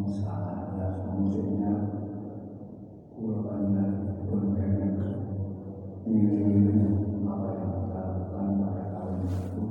Ya ngiring-ngiring apa yang kita lakukan pada tahun 2021.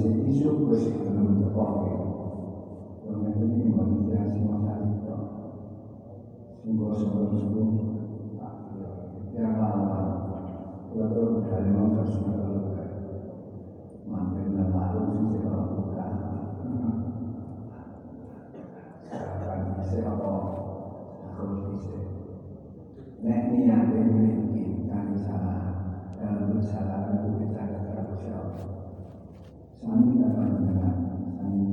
Jadi isu bersih dengan berpokok. Dengan ini membantu yang semua. Sami dapat dengan dengan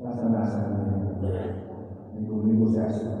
Rasa-rasanya. Niku-niku saya sudah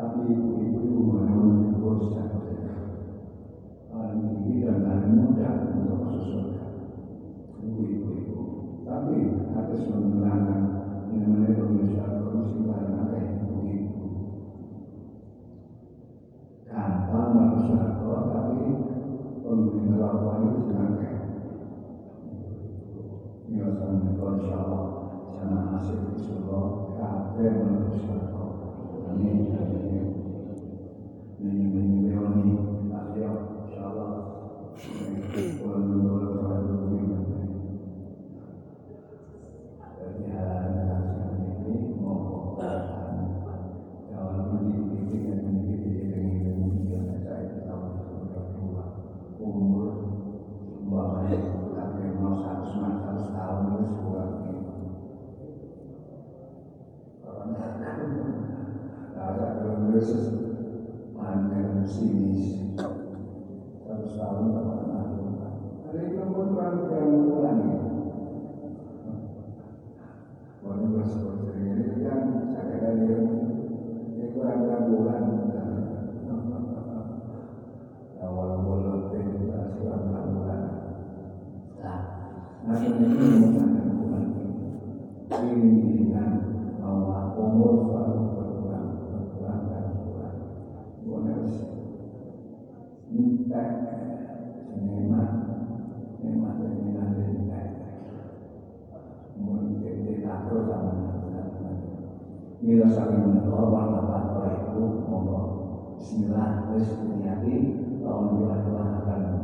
tapi ibu-ibu mengandung dosa paling tinggi dan paling mudah untuk masuk surga. Ibu-ibu tapi harus menenangkan mengenai pemirsa komisi paling akeh ibu-ibu gampang masuk tapi pemberi kelakuan itu senangkan Ya, sama-sama, insya Allah, sama-sama, insya Allah, kabeh Amin. Amin. Amin. Amin. ada progresos pandang sinis. Terus tahun ada itu pun yang ya? ini. Kan itu ada bulan awal bulan itu bulan nah ini ini dengan bahwa umur Bila saling menolong apa oleh itu monggo Bismillah wis niati tahun 22 akan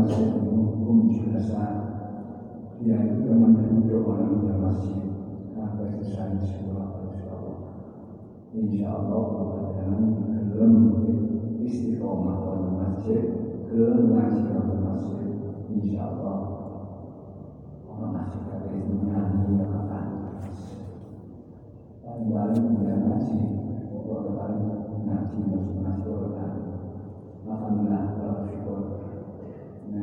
belum masih hukum jasa yaitu teman duduk orang yang masih sampai selesai sekolah Insya Allah kemudian istiqomah di masjid ke ngaji di masjid Insya Allah orang kata itu nyanyi ya kapan paling paling kemudian ngaji kalau paling ngaji masuk masuk orang Alhamdulillah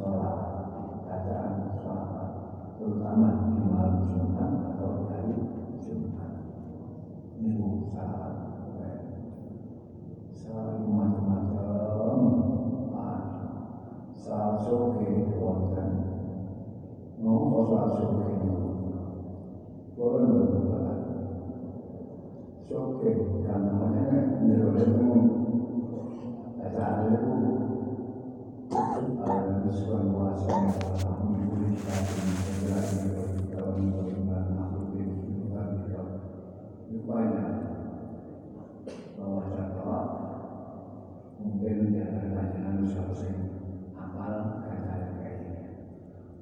sholat bacaan sholat terutama di atau salat mau salat soke boleh berbuat soke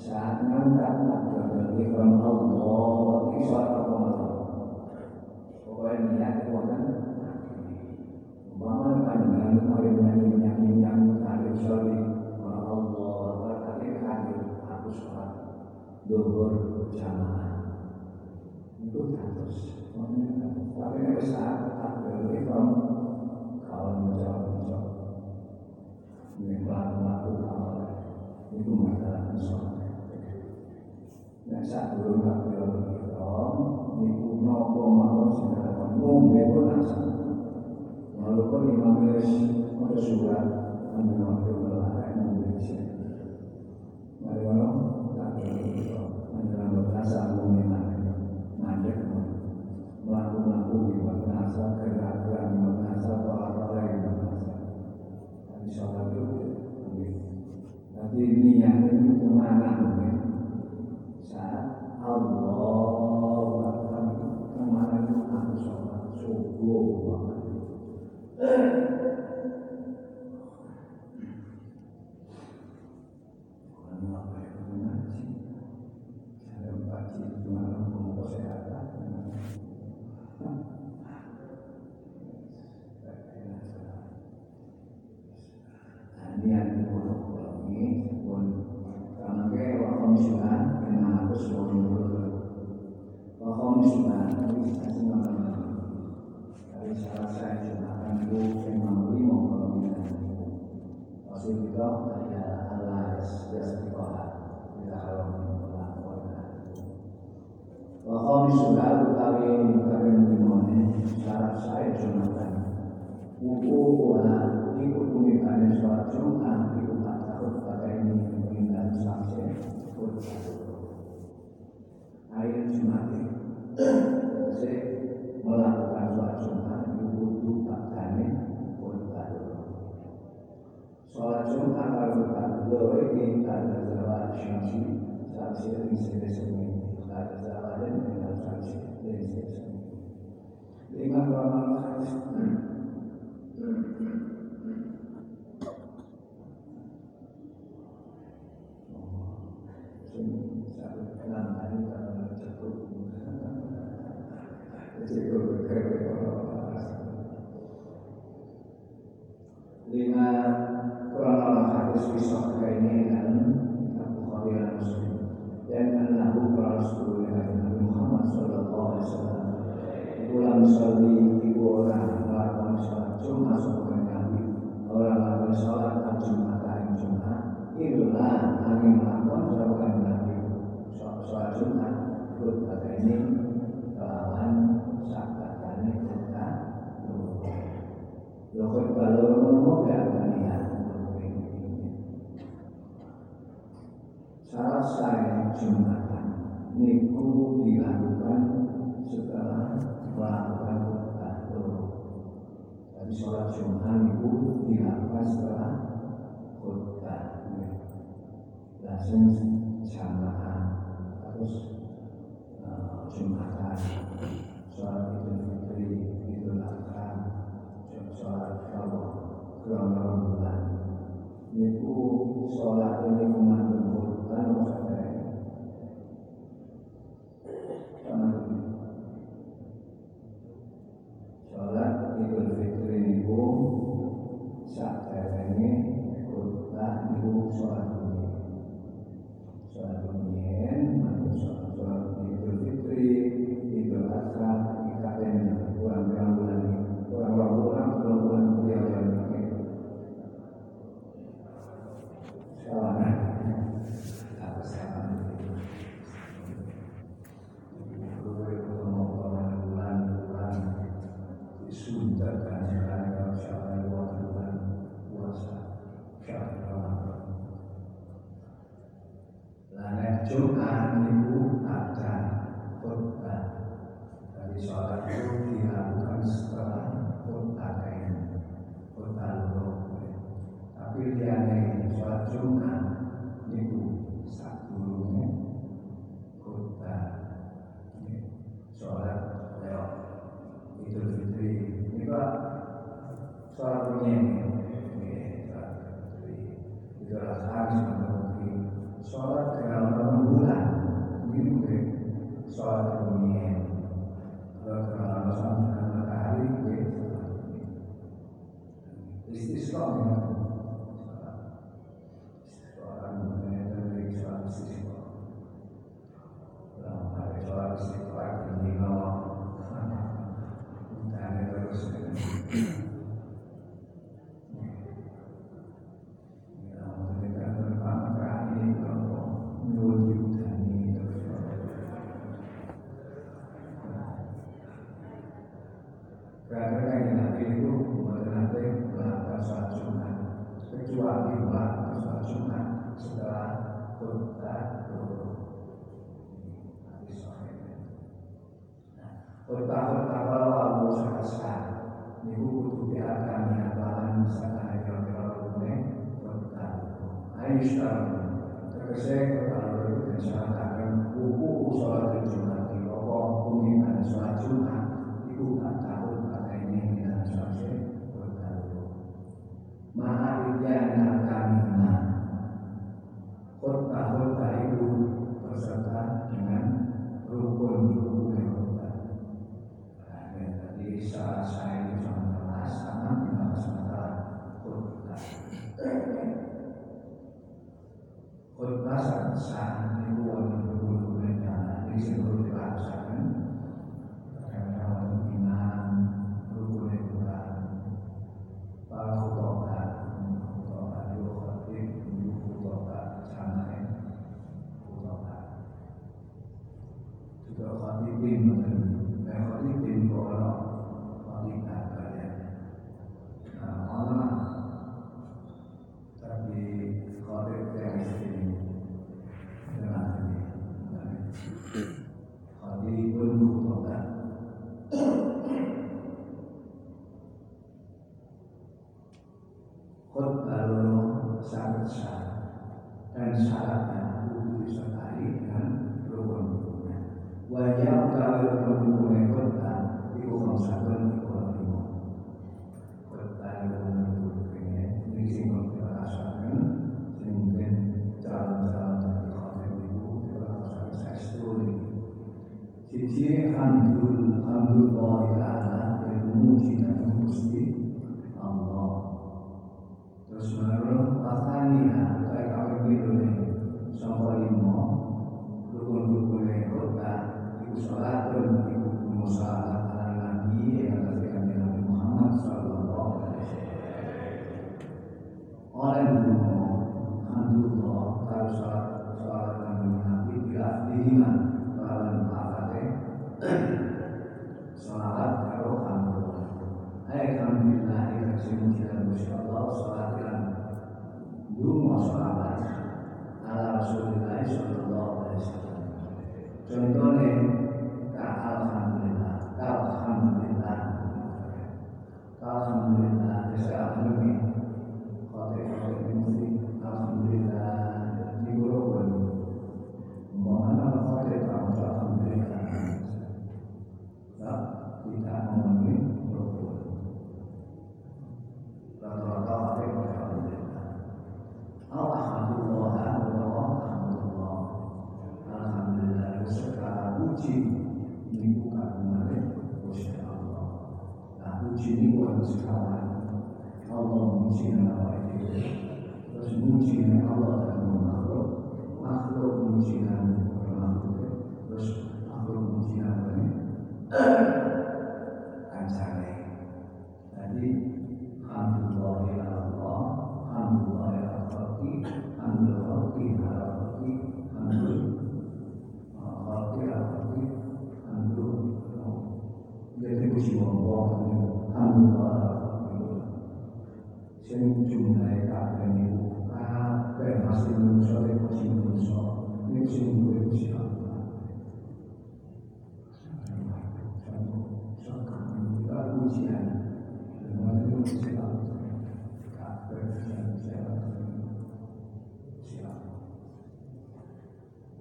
Saat ngangkat takbiratul ihram Allah isar Allah. Pokoknya niat nabi. Umpama panjenengan mari nyanyi nyanyi nyanyi tarik soli Allah berarti hadir aku sholat duhur jamaah itu terus tapi saat takbiratul ihram kalau menjawab-menjawab ini pelaku kalau itu masalah sholat dan saat belum takbiratul ihram itu nopo mawon sedang ngombe pun asal walaupun imam wis maca surat menjawab kebenaran ngombe sih mari ngono takbiratul ihram menjelang berasa ngombe mandek melaku-laku di bahasa gerak-gerak apa lagi di bahasa tapi sholat itu tapi niat itu ke mana Ya, Balon melihat saya jumatan Niku dilakukan setelah melakukan sholat niku dilakukan setelah khutbah. Langsung jamaah terus eh, uh, jumatan sholat alaikum Allah salat lan lunga ala Rasulullah sallallahu alaihi wasallam. Contoh tanggung jawab sing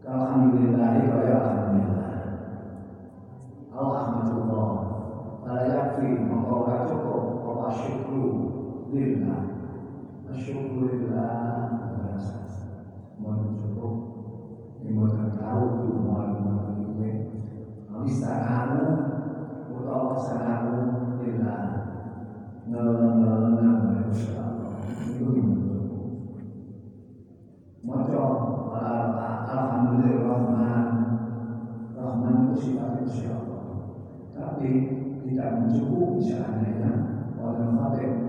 Alhamdulillah, ya Allah. lillah asyukur berasa mohon cukup. Yang buatan tahu itu mohon mohon ini. Bisa kamu utawa sakamu lillah ngeleng-ngeleng itu Mojo Alhamdulillah. Rahman Rahman itu sifat insya Tapi tidak mencukupi seandainya Orang khatib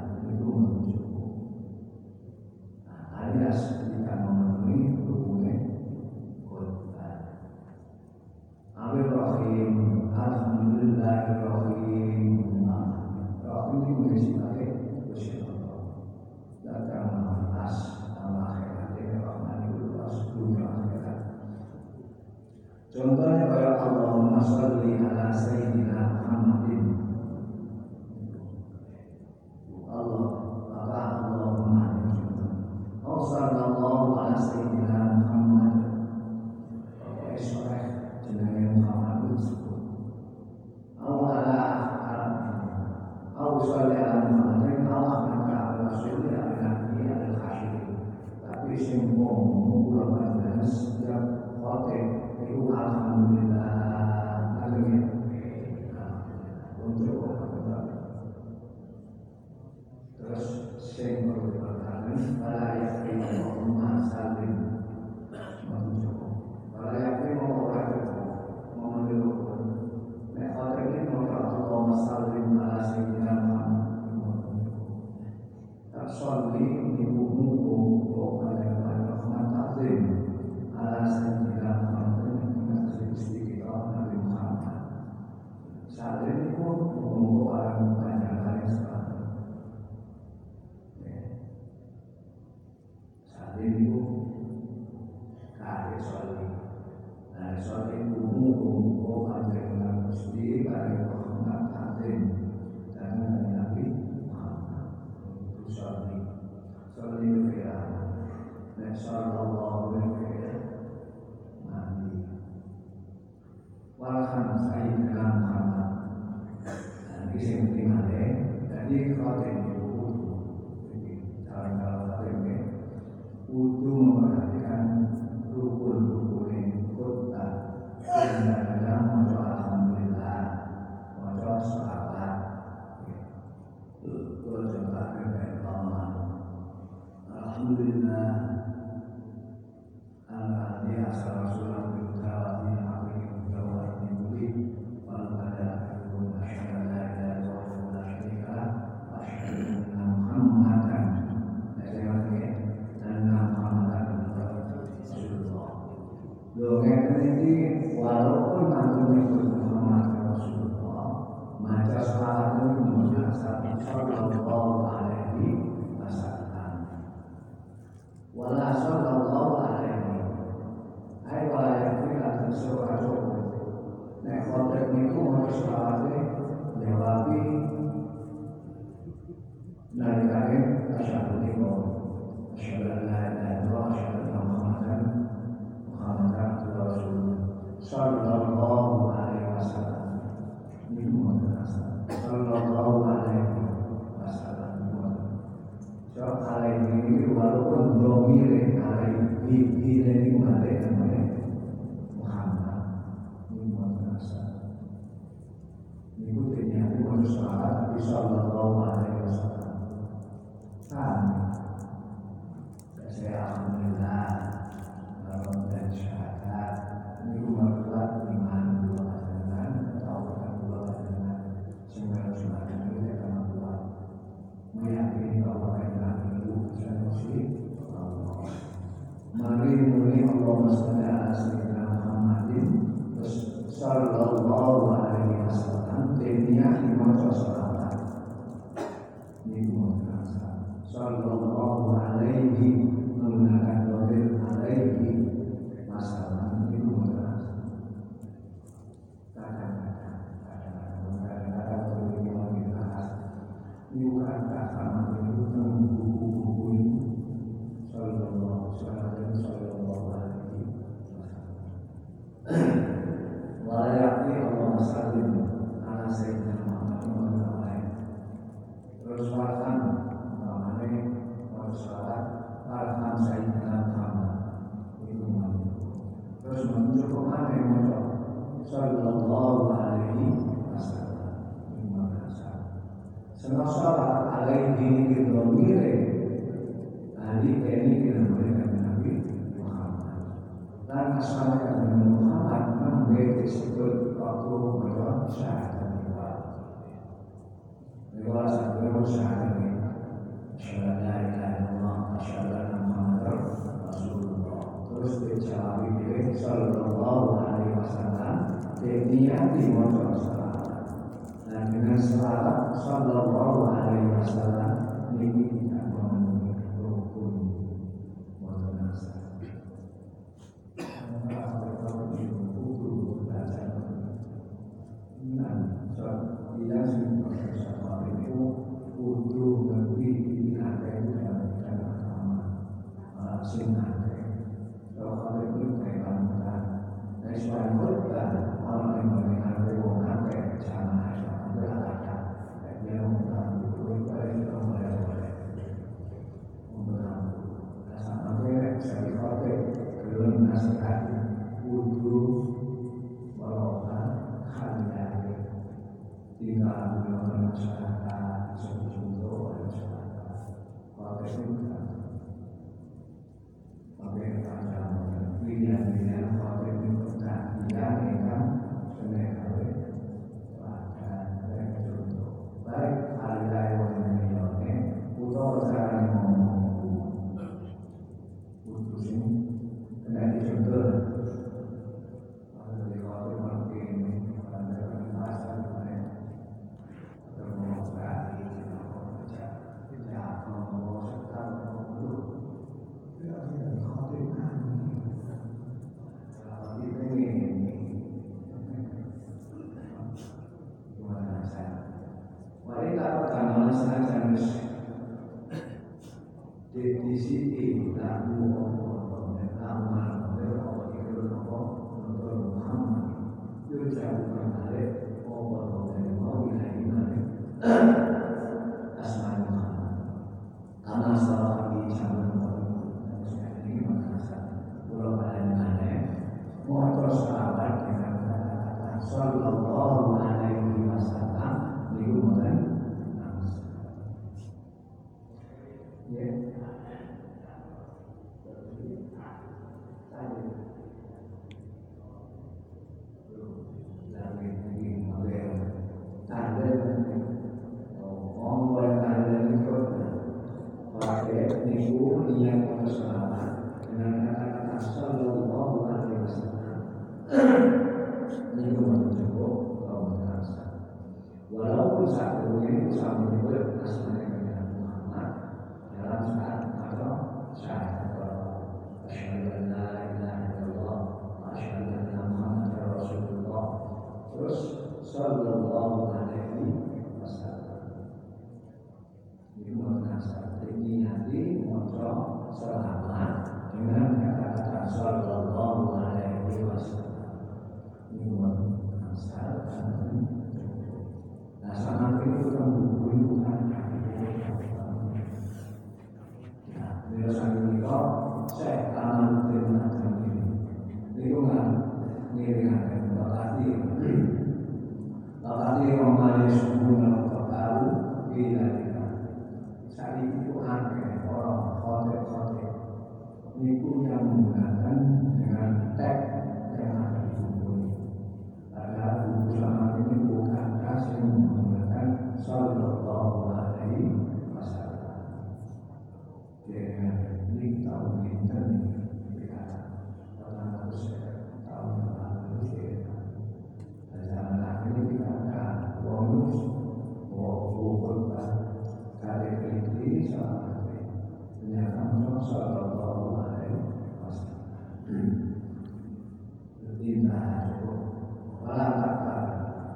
Allahumma salli ala sayyidina Muhammadin Allah Allah Allahumma Allah sallallahu ala Allah Allah maka Tapi semua setiap khotib itu alhamdulillah merasa berusaha dengan alaihi wasallam dengan. Dan sallallahu alaihi wasallam ini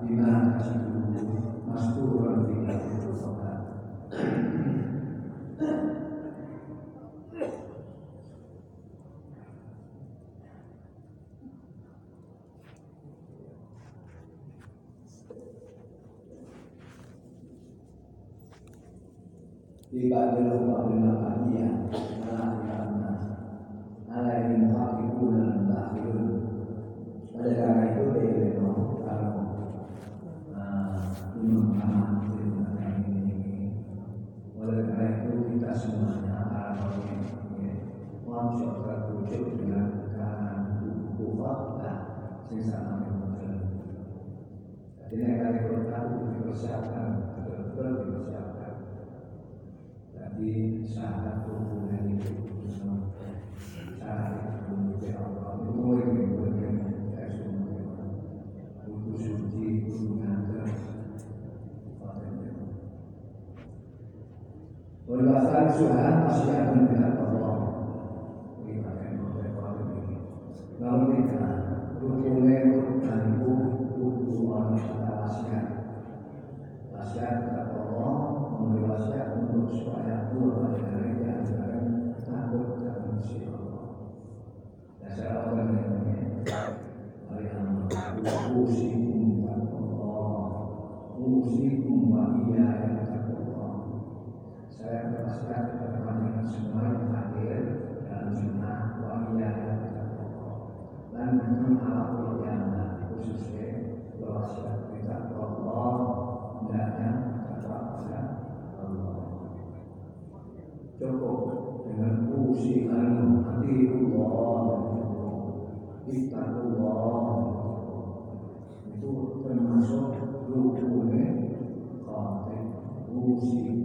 bima masturun fi kitabul Ibadul usikum dan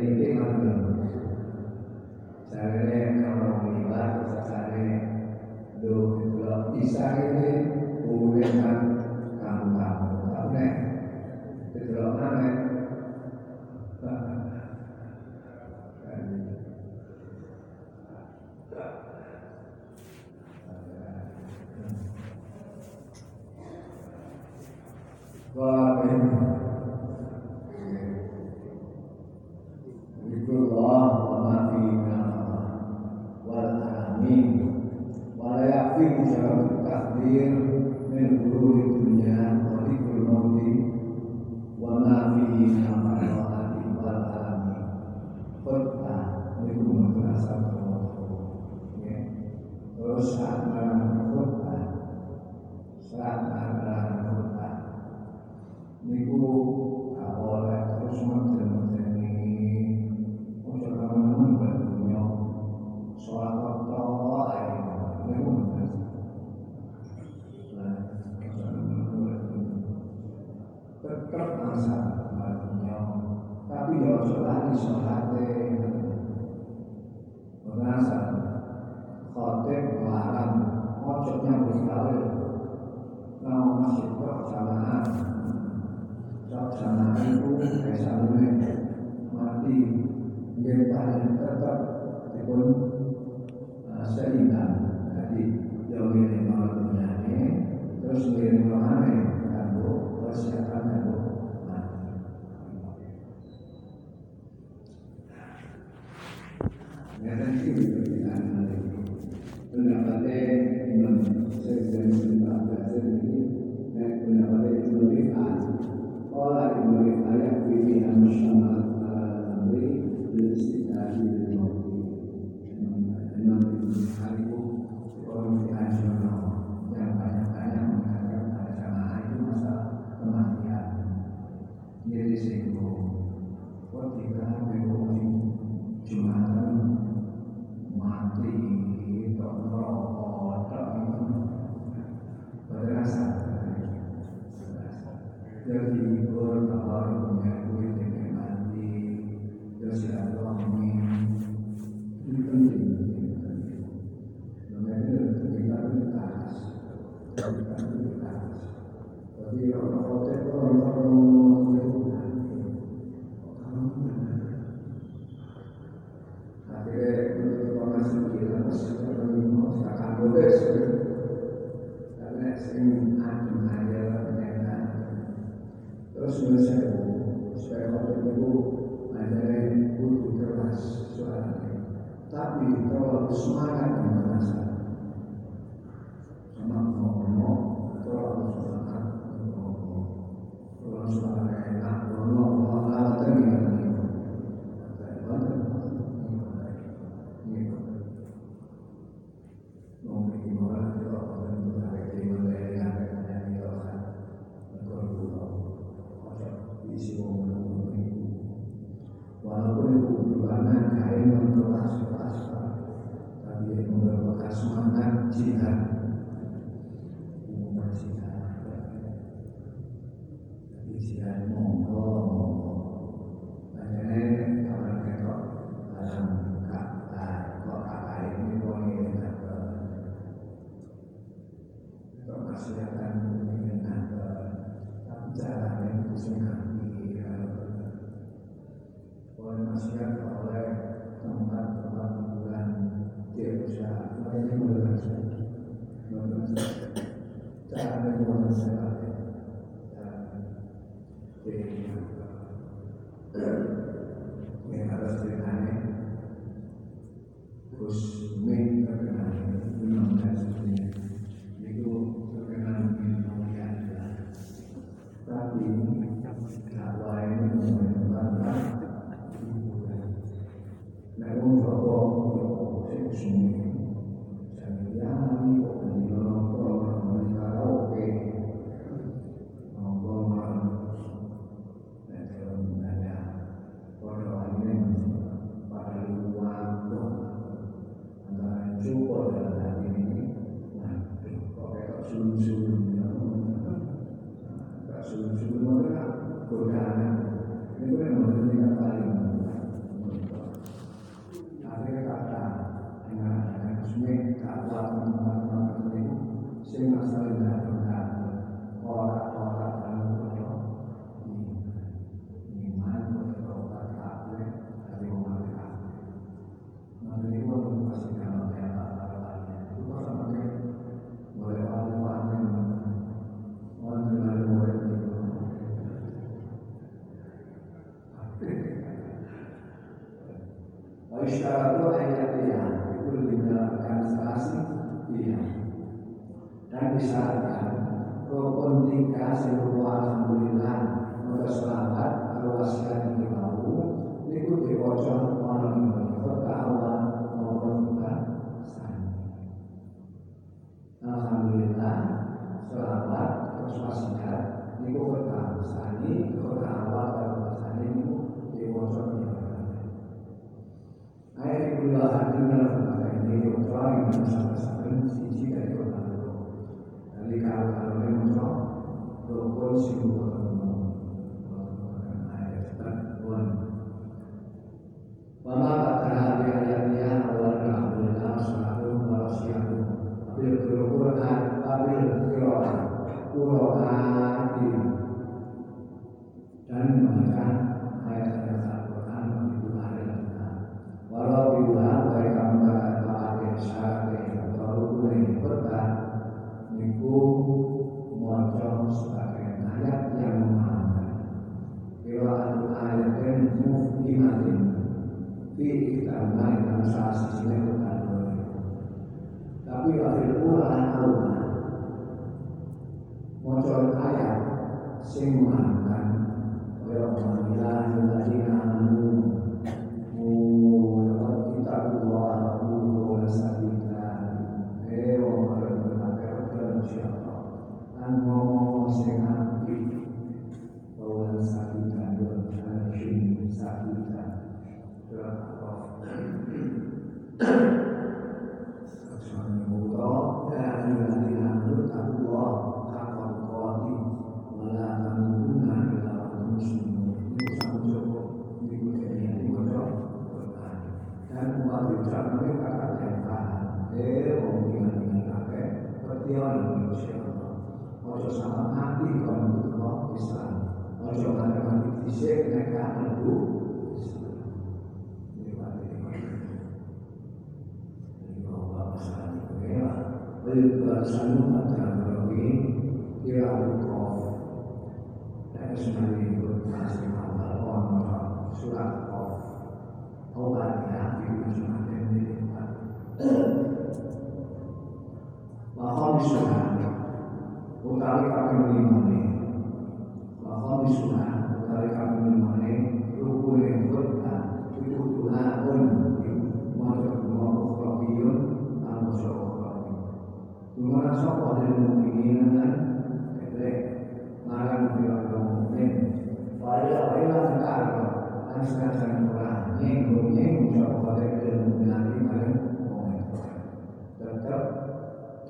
titik mantan caranya kalau menimbang caranya do kalau bisa ini kemudian kamu kamu kamu nih kedelok mana?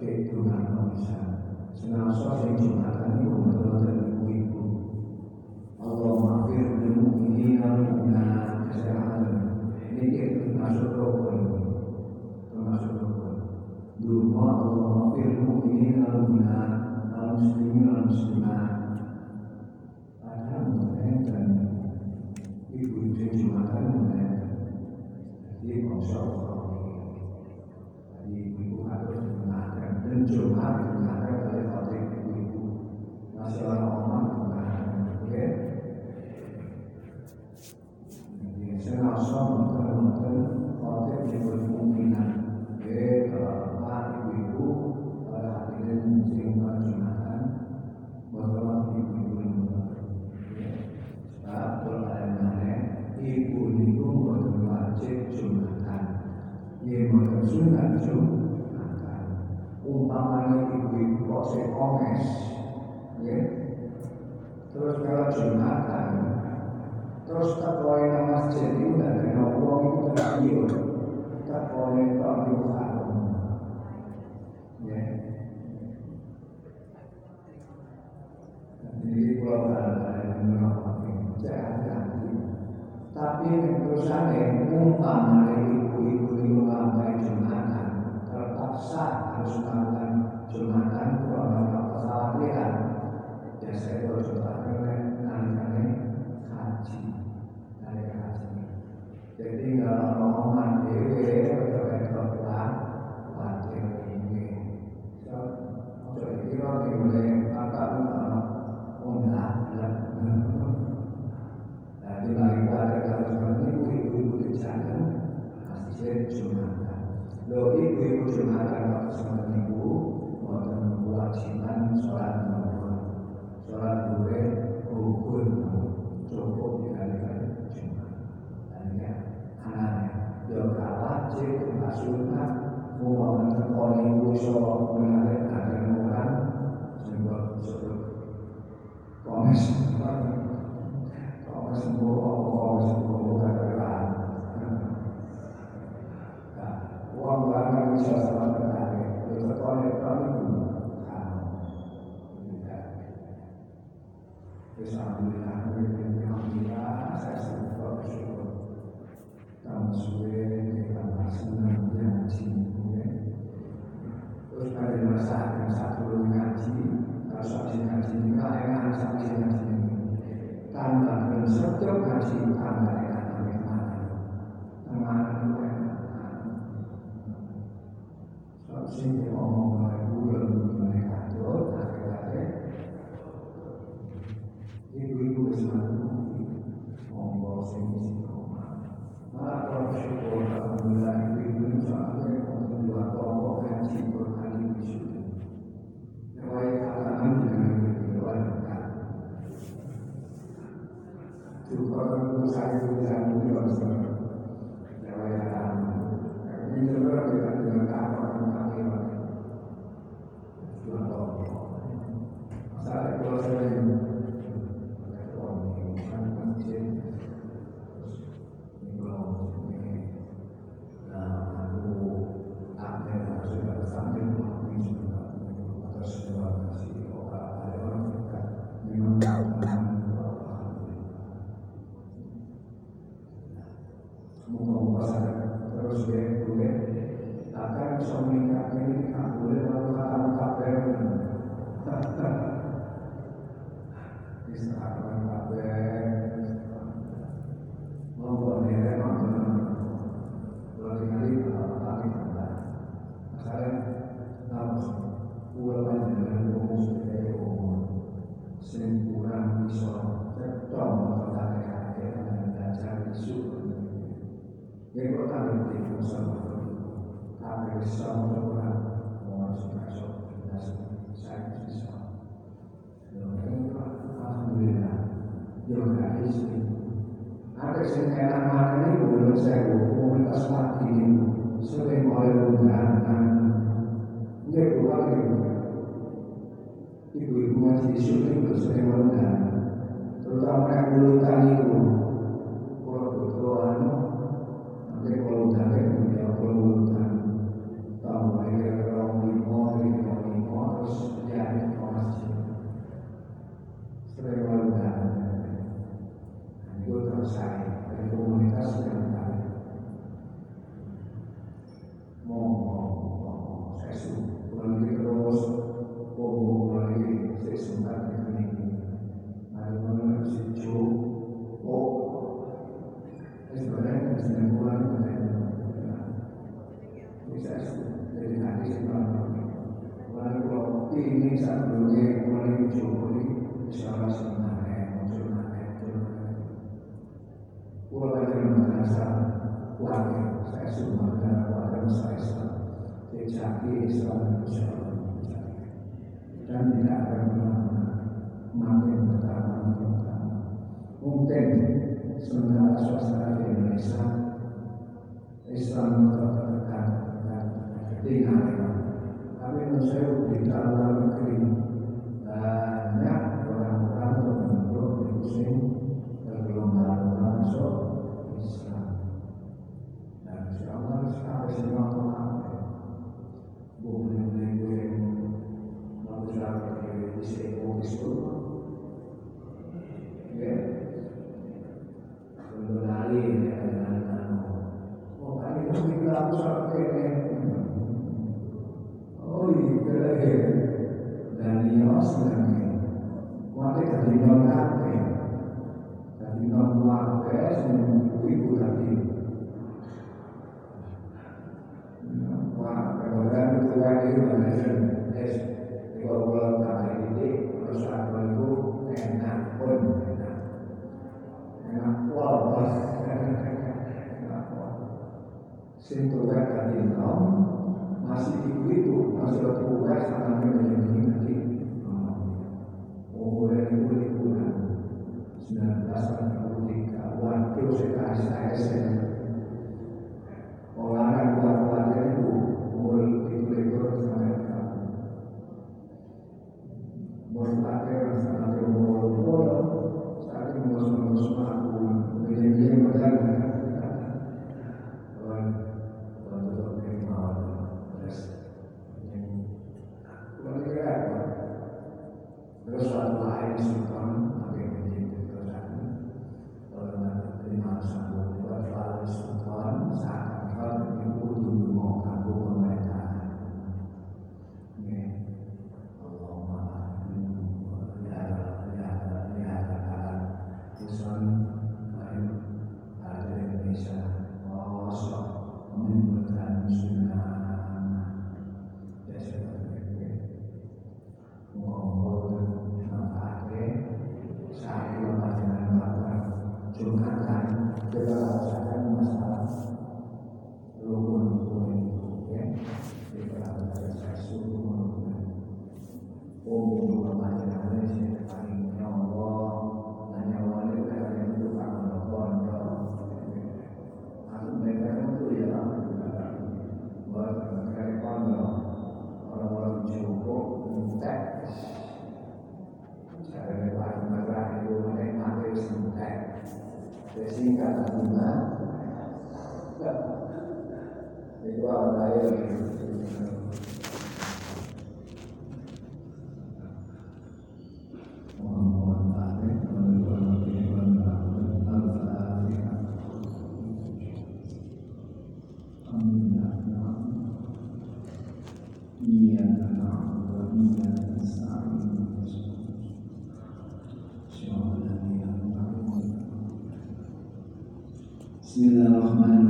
ke Tuhan bisa senasa yang jembatan ibu betul ibu-ibu Allah maafir demu ini guna kesehatan ini termasuk rukun termasuk Allah maafir demu ini guna dalam muslimin ada mengenai ibu-ibu jembatan mengenai jadi 就怕